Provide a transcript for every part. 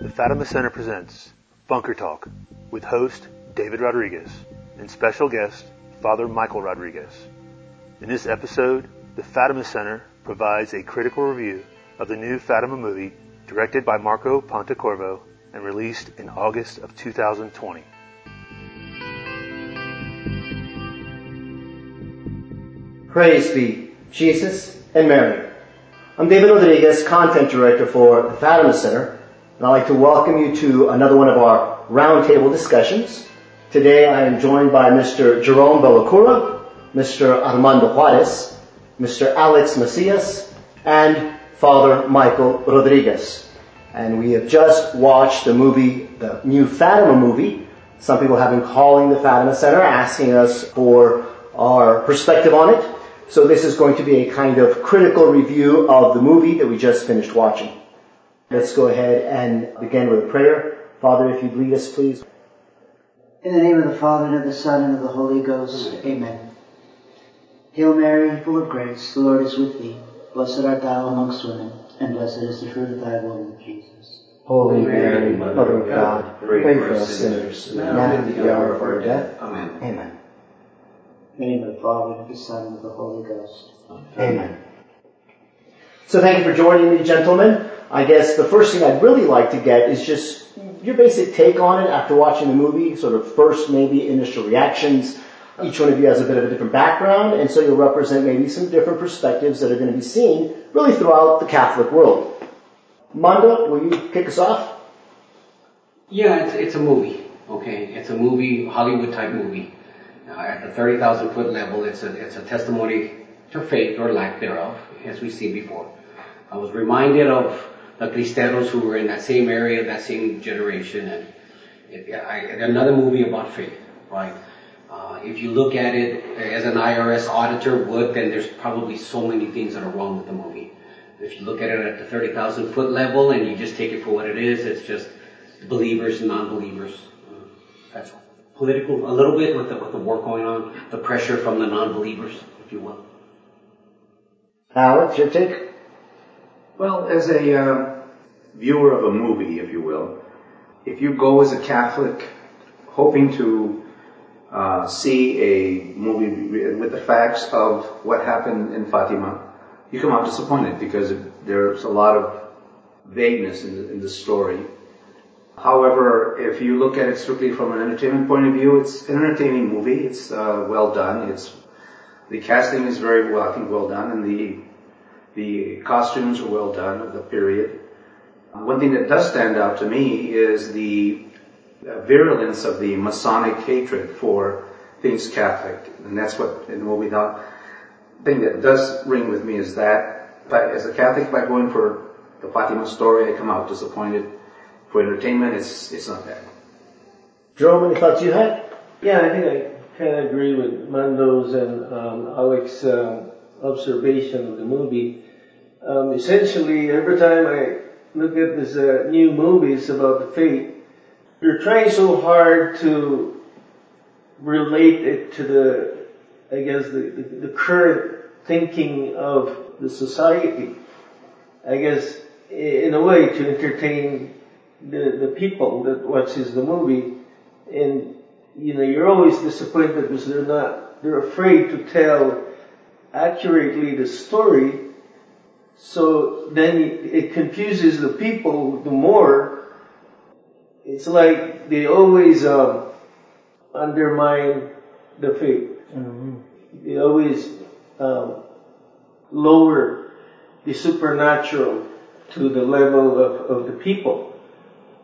The Fatima Center presents Bunker Talk with host David Rodriguez and special guest Father Michael Rodriguez. In this episode, the Fatima Center provides a critical review of the new Fatima movie directed by Marco Pontecorvo and released in August of 2020. Praise be Jesus and Mary. I'm David Rodriguez, Content Director for the Fatima Center, and I'd like to welcome you to another one of our roundtable discussions. Today I am joined by Mr. Jerome Bellacura, Mr. Armando Juarez, Mr. Alex Macias, and Father Michael Rodriguez. And we have just watched the movie, the new Fatima movie. Some people have been calling the Fatima Center, asking us for our perspective on it. So this is going to be a kind of critical review of the movie that we just finished watching. Let's go ahead and begin with a prayer. Father, if you'd lead us, please. In the name of the Father, and of the Son, and of the Holy Ghost. Amen. Hail Mary, full of grace, the Lord is with thee. Blessed art thou amongst women, and blessed is the fruit of thy womb, Jesus. Holy Mary, Mother of God, pray for us sinners, now and at the hour of our death. Amen. Amen. In the name of the Father, and of the Son, and of the Holy Ghost. Amen. So thank you for joining me, gentlemen. I guess the first thing I'd really like to get is just your basic take on it after watching the movie, sort of first maybe initial reactions. Each one of you has a bit of a different background, and so you'll represent maybe some different perspectives that are going to be seen really throughout the Catholic world. Mando, will you kick us off? Yeah, it's, it's a movie. Okay, it's a movie, Hollywood type movie. Uh, at the 30,000 foot level, it's a, it's a testimony to faith or lack thereof, as we've seen before. I was reminded of the Cristeros who were in that same area, that same generation, and it, I, another movie about faith, right? Uh, if you look at it as an IRS auditor would, then there's probably so many things that are wrong with the movie. If you look at it at the 30,000 foot level and you just take it for what it is, it's just believers and non-believers. Uh, That's political, a little bit with the, with the war going on, the pressure from the non-believers, if you will. Alex, your take? Well, as a uh, viewer of a movie, if you will, if you go as a Catholic hoping to uh, see a movie with the facts of what happened in Fatima, you come out disappointed because there's a lot of vagueness in the, in the story. However, if you look at it strictly from an entertainment point of view, it's an entertaining movie. It's uh, well done. It's the casting is very well, I think, well done, and the the costumes are well done of the period. One thing that does stand out to me is the virulence of the Masonic hatred for things Catholic, and that's what in the movie. The thing that does ring with me is that, but as a Catholic, by going for the Fatima story, I come out disappointed. For entertainment, it's it's not bad. Jerome, any thoughts you had? Yeah, I think I kind of agree with Mando's and um, Alex's um, observation of the movie. Um, essentially, every time I look at this uh, new movies about the faith, they're trying so hard to relate it to the, I guess, the, the, the current thinking of the society. I guess, in a way, to entertain the, the people that watches the movie. And, you know, you're always disappointed because they're not, they're afraid to tell accurately the story. So then it confuses the people the more. It's like they always um, undermine the faith. Mm-hmm. They always um, lower the supernatural to the level of, of the people.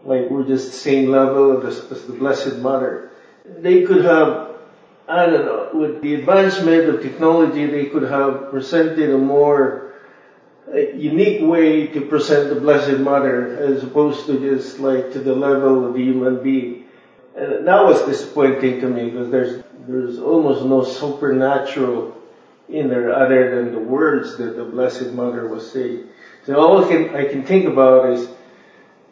Like we're just the same level as the, as the Blessed Mother. They could have, I don't know, with the advancement of technology, they could have presented a more uh, unique way to present the Blessed Mother as opposed to just like to the level of the human being. And that was disappointing to me because there's, there's almost no supernatural in there other than the words that the Blessed Mother was saying. So all I can, I can think about is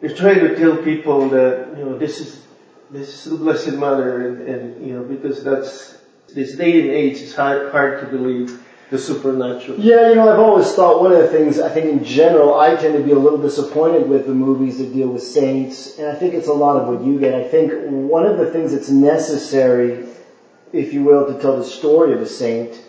they're trying to tell people that, you know, this is, this is the Blessed Mother and, and, you know, because that's, this day and age is hard, hard to believe the supernatural. Yeah, you know, I've always thought one of the things, I think in general, I tend to be a little disappointed with the movies that deal with saints, and I think it's a lot of what you get. I think one of the things that's necessary, if you will, to tell the story of a saint,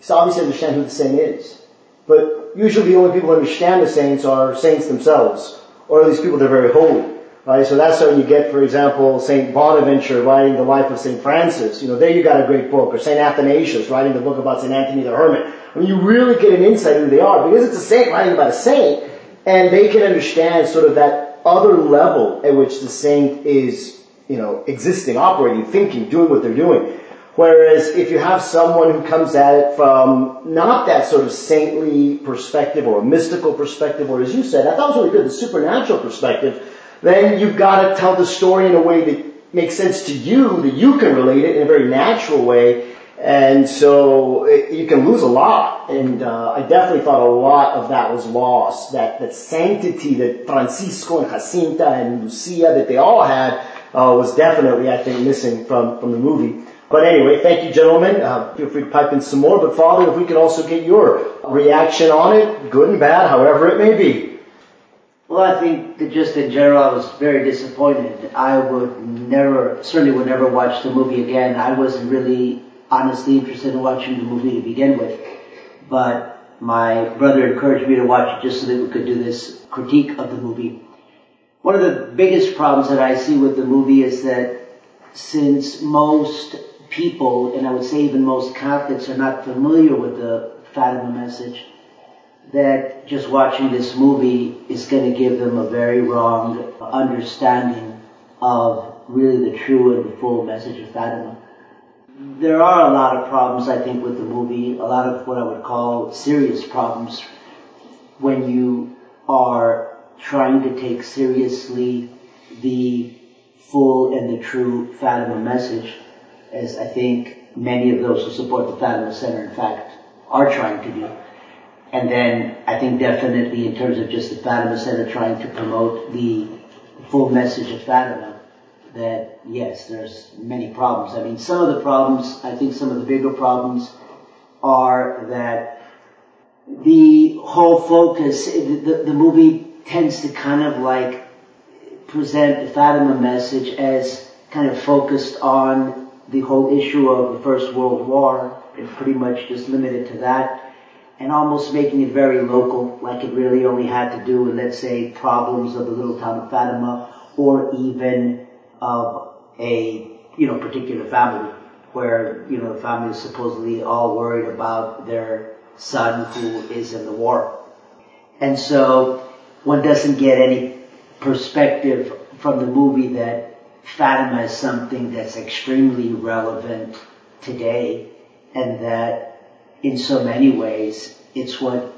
is obviously understand who the saint is. But usually the only people who understand the saints are saints themselves, or these people they're very holy. Right? So that's how you get, for example, St. Bonaventure writing the life of St. Francis. You know, there you got a great book. Or St. Athanasius writing the book about St. Anthony the Hermit. I mean, you really get an insight who they are because it's a saint writing about a saint and they can understand sort of that other level at which the saint is, you know, existing, operating, thinking, doing what they're doing. Whereas if you have someone who comes at it from not that sort of saintly perspective or a mystical perspective, or as you said, I thought it was really good, the supernatural perspective, then you've got to tell the story in a way that makes sense to you, that you can relate it in a very natural way. And so it, you can lose a lot. And uh, I definitely thought a lot of that was lost. That, that sanctity that Francisco and Jacinta and Lucia that they all had uh, was definitely, I think, missing from, from the movie. But anyway, thank you, gentlemen. Uh, feel free to pipe in some more. But Father, if we could also get your reaction on it, good and bad, however it may be. Well, I think that just in general, I was very disappointed. I would never, certainly would never watch the movie again. I wasn't really honestly interested in watching the movie to begin with. But my brother encouraged me to watch it just so that we could do this critique of the movie. One of the biggest problems that I see with the movie is that since most people, and I would say even most Catholics, are not familiar with the Fatima message, that just watching this movie is going to give them a very wrong understanding of really the true and the full message of Fatima. There are a lot of problems, I think, with the movie, a lot of what I would call serious problems when you are trying to take seriously the full and the true Fatima message, as I think many of those who support the Fatima Center, in fact, are trying to do. And then I think definitely in terms of just the Fatima Center trying to promote the full message of Fatima, that yes, there's many problems. I mean, some of the problems, I think some of the bigger problems are that the whole focus, the, the movie tends to kind of like present the Fatima message as kind of focused on the whole issue of the First World War is pretty much just limited to that and almost making it very local, like it really only had to do with, let's say, problems of the little town of Fatima, or even of a, you know, particular family, where, you know, the family is supposedly all worried about their son who is in the war. And so, one doesn't get any perspective from the movie that Fatima is something that's extremely relevant today, and that in so many ways, it's what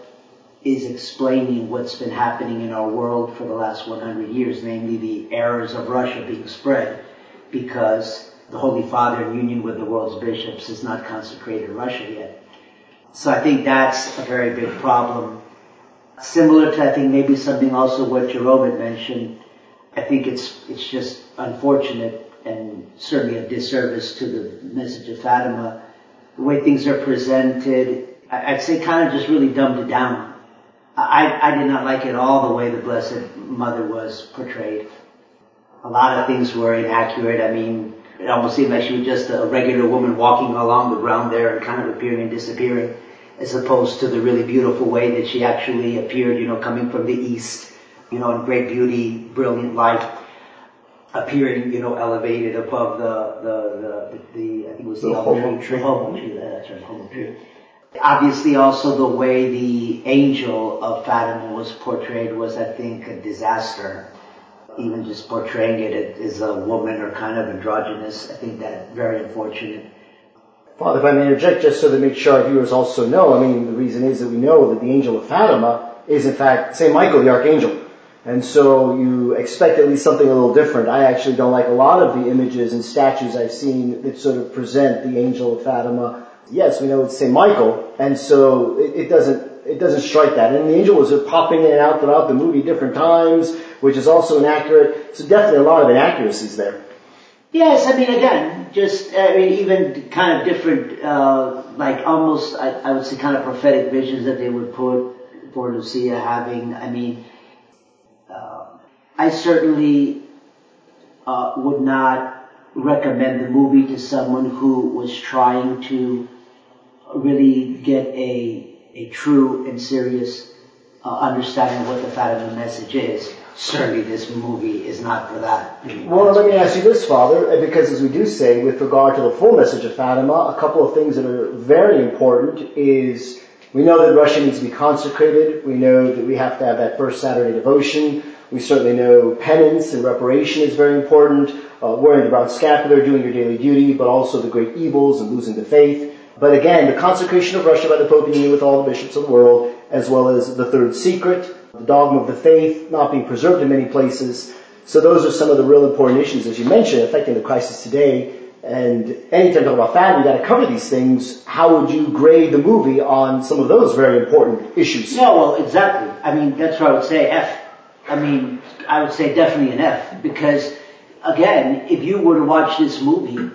is explaining what's been happening in our world for the last 100 years, namely the errors of Russia being spread because the Holy Father in union with the world's bishops has not consecrated Russia yet. So I think that's a very big problem. Similar to, I think, maybe something also what Jerome had mentioned, I think it's, it's just unfortunate and certainly a disservice to the message of Fatima the way things are presented, I'd say kind of just really dumbed it down. I, I did not like it all the way the Blessed Mother was portrayed. A lot of things were inaccurate. I mean, it almost seemed like she was just a regular woman walking along the ground there and kind of appearing and disappearing, as opposed to the really beautiful way that she actually appeared, you know, coming from the east, you know, in great beauty, brilliant light appearing, you know, elevated above the, the, the, the I think it was the, the tree, tree. That's right, tree. Obviously also the way the angel of Fatima was portrayed was, I think, a disaster. Even just portraying it as a woman or kind of androgynous, I think that very unfortunate. Father, if I may interject just so to make sure our viewers also know, I mean, the reason is that we know that the angel of Fatima is in fact St. Michael the Archangel. And so you expect at least something a little different. I actually don't like a lot of the images and statues I've seen that sort of present the angel of Fatima. Yes, we know it's St. Michael, and so it, it doesn't it doesn't strike that. And the angel was popping in and out throughout the movie different times, which is also inaccurate. So definitely a lot of inaccuracies there. Yes, I mean, again, just, I mean, even kind of different, uh, like almost, I, I would say kind of prophetic visions that they would put for Lucia having, I mean, I certainly, uh, would not recommend the movie to someone who was trying to really get a, a true and serious uh, understanding of what the Fatima message is. Certainly this movie is not for that. Well, let me ask you this, Father, because as we do say, with regard to the full message of Fatima, a couple of things that are very important is we know that Russia needs to be consecrated. We know that we have to have that first Saturday devotion. We certainly know penance and reparation is very important. Uh, wearing the scapular, doing your daily duty, but also the great evils and losing the faith. But again, the consecration of Russia by the Pope union with all the bishops of the world, as well as the third secret, the dogma of the faith not being preserved in many places. So those are some of the real important issues, as you mentioned, affecting the crisis today. And anytime talk about family, you got to cover these things. How would you grade the movie on some of those very important issues? Yeah, well, exactly. I mean, that's where I would say F. I mean, I would say definitely an F because, again, if you were to watch this movie,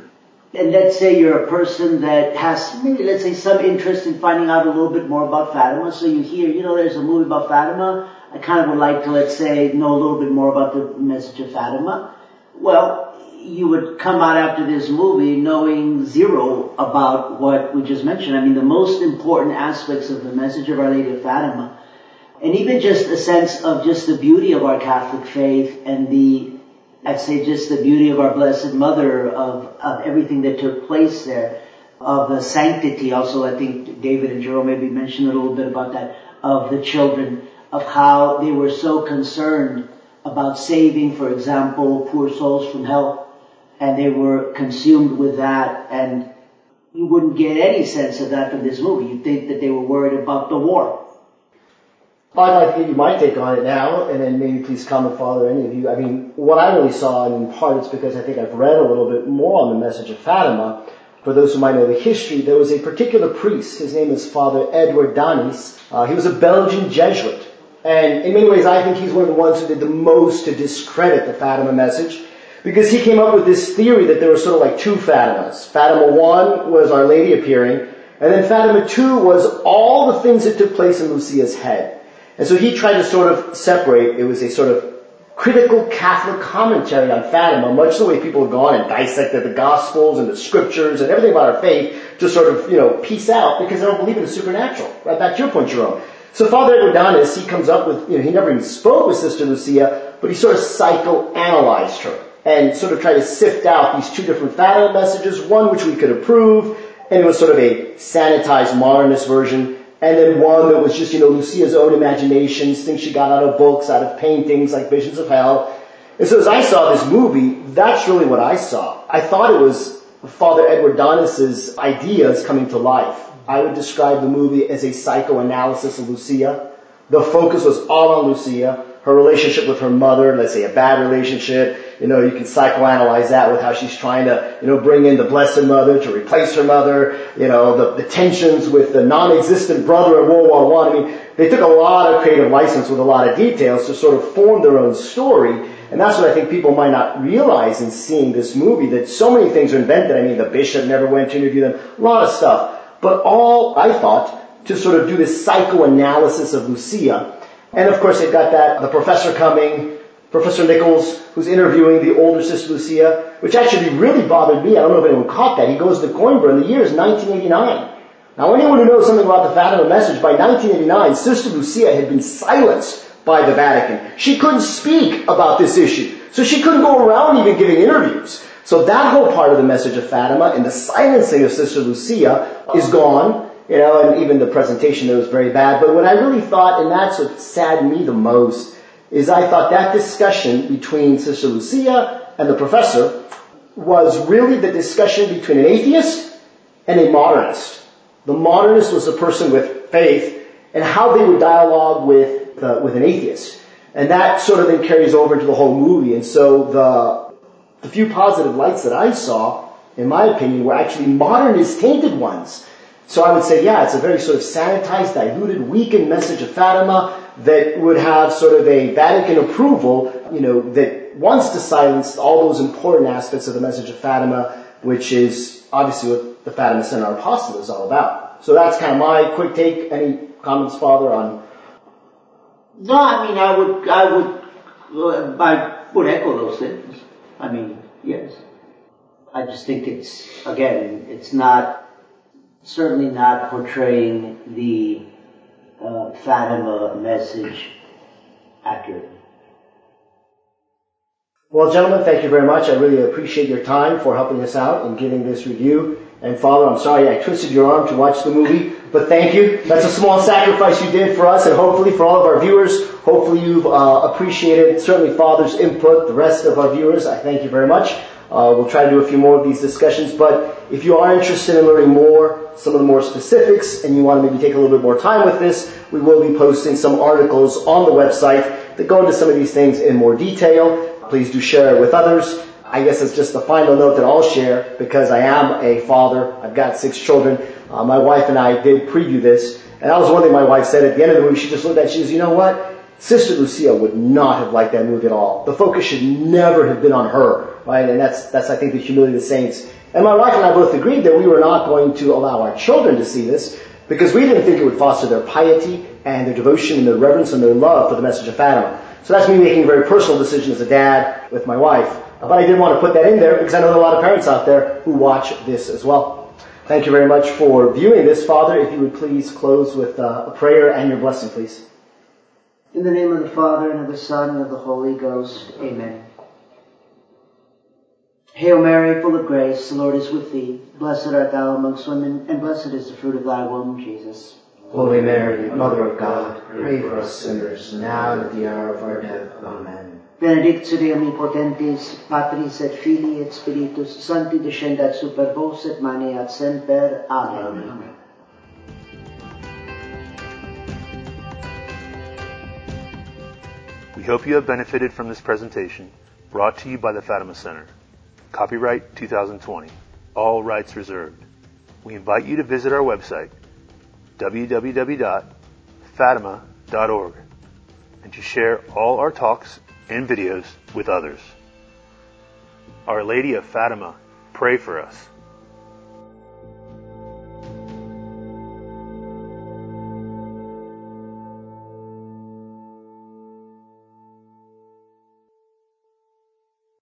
and let's say you're a person that has maybe let's say some interest in finding out a little bit more about Fatima, so you hear, you know, there's a movie about Fatima. I kind of would like to, let's say, know a little bit more about the message of Fatima. Well, you would come out after this movie knowing zero about what we just mentioned. I mean, the most important aspects of the message of Our Lady of Fatima, and even just a sense of just the beauty of our Catholic faith and the I'd say just the beauty of our Blessed Mother, of, of everything that took place there, of the sanctity. Also, I think David and Jerome maybe mentioned a little bit about that, of the children, of how they were so concerned about saving, for example, poor souls from hell, and they were consumed with that, and you wouldn't get any sense of that from this movie. You'd think that they were worried about the war. I'd like to give you my take on it now, and then maybe please comment, Father, any of you. I mean, what I really saw, and in part it's because I think I've read a little bit more on the message of Fatima. For those who might know the history, there was a particular priest. His name is Father Edward Dhanis. Uh, he was a Belgian Jesuit. And in many ways, I think he's one of the ones who did the most to discredit the Fatima message. Because he came up with this theory that there were sort of like two Fatimas. Fatima 1 was Our Lady appearing, and then Fatima 2 was all the things that took place in Lucia's head. And so he tried to sort of separate, it was a sort of critical Catholic commentary on Fatima, much the way people have gone and dissected the Gospels and the Scriptures and everything about our faith to sort of, you know, piece out because they don't believe in the supernatural. Right back to your point, Jerome. So Father Edward Dhanis, he comes up with, you know, he never even spoke with Sister Lucia, but he sort of psychoanalyzed her and sort of try to sift out these two different Fatima messages, one which we could approve, and it was sort of a sanitized modernist version, and then one that was just, you know, Lucia's own imaginations, things she got out of books, out of paintings like Visions of Hell. And so as I saw this movie, that's really what I saw. I thought it was Father Edward Dhanis's ideas coming to life. I would describe the movie as a psychoanalysis of Lucia. The focus was all on Lucia, her relationship with her mother, let's say a bad relationship, you know, you can psychoanalyze that with how she's trying to, you know, bring in the Blessed Mother to replace her mother, you know, the, the tensions with the non-existent brother of World War One. I. I mean, they took a lot of creative license with a lot of details to sort of form their own story. And that's what I think people might not realize in seeing this movie, that so many things are invented. I mean, the bishop never went to interview them, a lot of stuff. But all, I thought, to sort of do this psychoanalysis of Lucia. And of course they've got that, the professor coming, Professor Nichols, who's interviewing the older Sister Lucia, which actually really bothered me. I don't know if anyone caught that. He goes to Coimbra and the year is 1989. Now anyone who knows something about the Fatima message, by 1989, Sister Lucia had been silenced by the Vatican. She couldn't speak about this issue. So she couldn't go around even giving interviews. So that whole part of the message of Fatima and the silencing of Sister Lucia is gone. You know, and even the presentation there was very bad. But what I really thought, and that's what saddened me the most, is I thought that discussion between Sister Lucia and the professor was really the discussion between an atheist and a modernist. The modernist was a person with faith and how they would dialogue with, uh, with an atheist. And that sort of then carries over into the whole movie. And so the, the few positive lights that I saw, in my opinion, were actually modernist tainted ones. So I would say, yeah, it's a very sort of sanitized, diluted, weakened message of Fatima that would have sort of a Vatican approval, you know, that wants to silence all those important aspects of the message of Fatima, which is obviously what the Fatima Center Apostle is all about. So that's kind of my quick take. Any comments, Father, on? No, I mean, I would, I would, I would echo those things. I mean, yes. I just think it's, again, it's not, certainly not portraying the uh, Fatima message accurately. Well, gentlemen, thank you very much. I really appreciate your time for helping us out and giving this review. And Father, I'm sorry I twisted your arm to watch the movie, but thank you. That's a small sacrifice you did for us and hopefully for all of our viewers. Hopefully you've uh, appreciated certainly Father's input, the rest of our viewers. I thank you very much. Uh, we'll try to do a few more of these discussions, but if you are interested in learning more, some of the more specifics, and you want to maybe take a little bit more time with this, we will be posting some articles on the website that go into some of these things in more detail. Please do share it with others. I guess it's just the final note that I'll share because I am a father. I've got six children. Uh, my wife and I did preview this, and that was one thing my wife said at the end of the movie. She just looked at it. She says, "You know what? Sister Lucia would not have liked that movie at all. The focus should never have been on her, right? And that's that's I think the humility of the saints. And my wife and I both agreed that we were not going to allow our children to see this because we didn't think it would foster their piety and their devotion and their reverence and their love for the message of Fatima. So that's me making a very personal decision as a dad with my wife. But I did want to put that in there because I know there are a lot of parents out there who watch this as well. Thank you very much for viewing this. Father, if you would please close with uh, a prayer and your blessing, please. In the name of the Father, and of the Son, and of the Holy Ghost. Amen. Hail Mary, full of grace, the Lord is with thee. Blessed art thou amongst women, and blessed is the fruit of thy womb, Jesus. Holy Mary, Mother of God, pray for us sinners, now and at the hour of our death. Amen. Benedictio omnipotentis, Patris et Filii et Spiritus Sancti descendat super vos et maneat semper. Amen. Amen. Hope you have benefited from this presentation brought to you by the Fatima Center. Copyright 2020. All rights reserved. We invite you to visit our website, www.fatima.org, and to share all our talks and videos with others. Our Lady of Fatima, pray for us.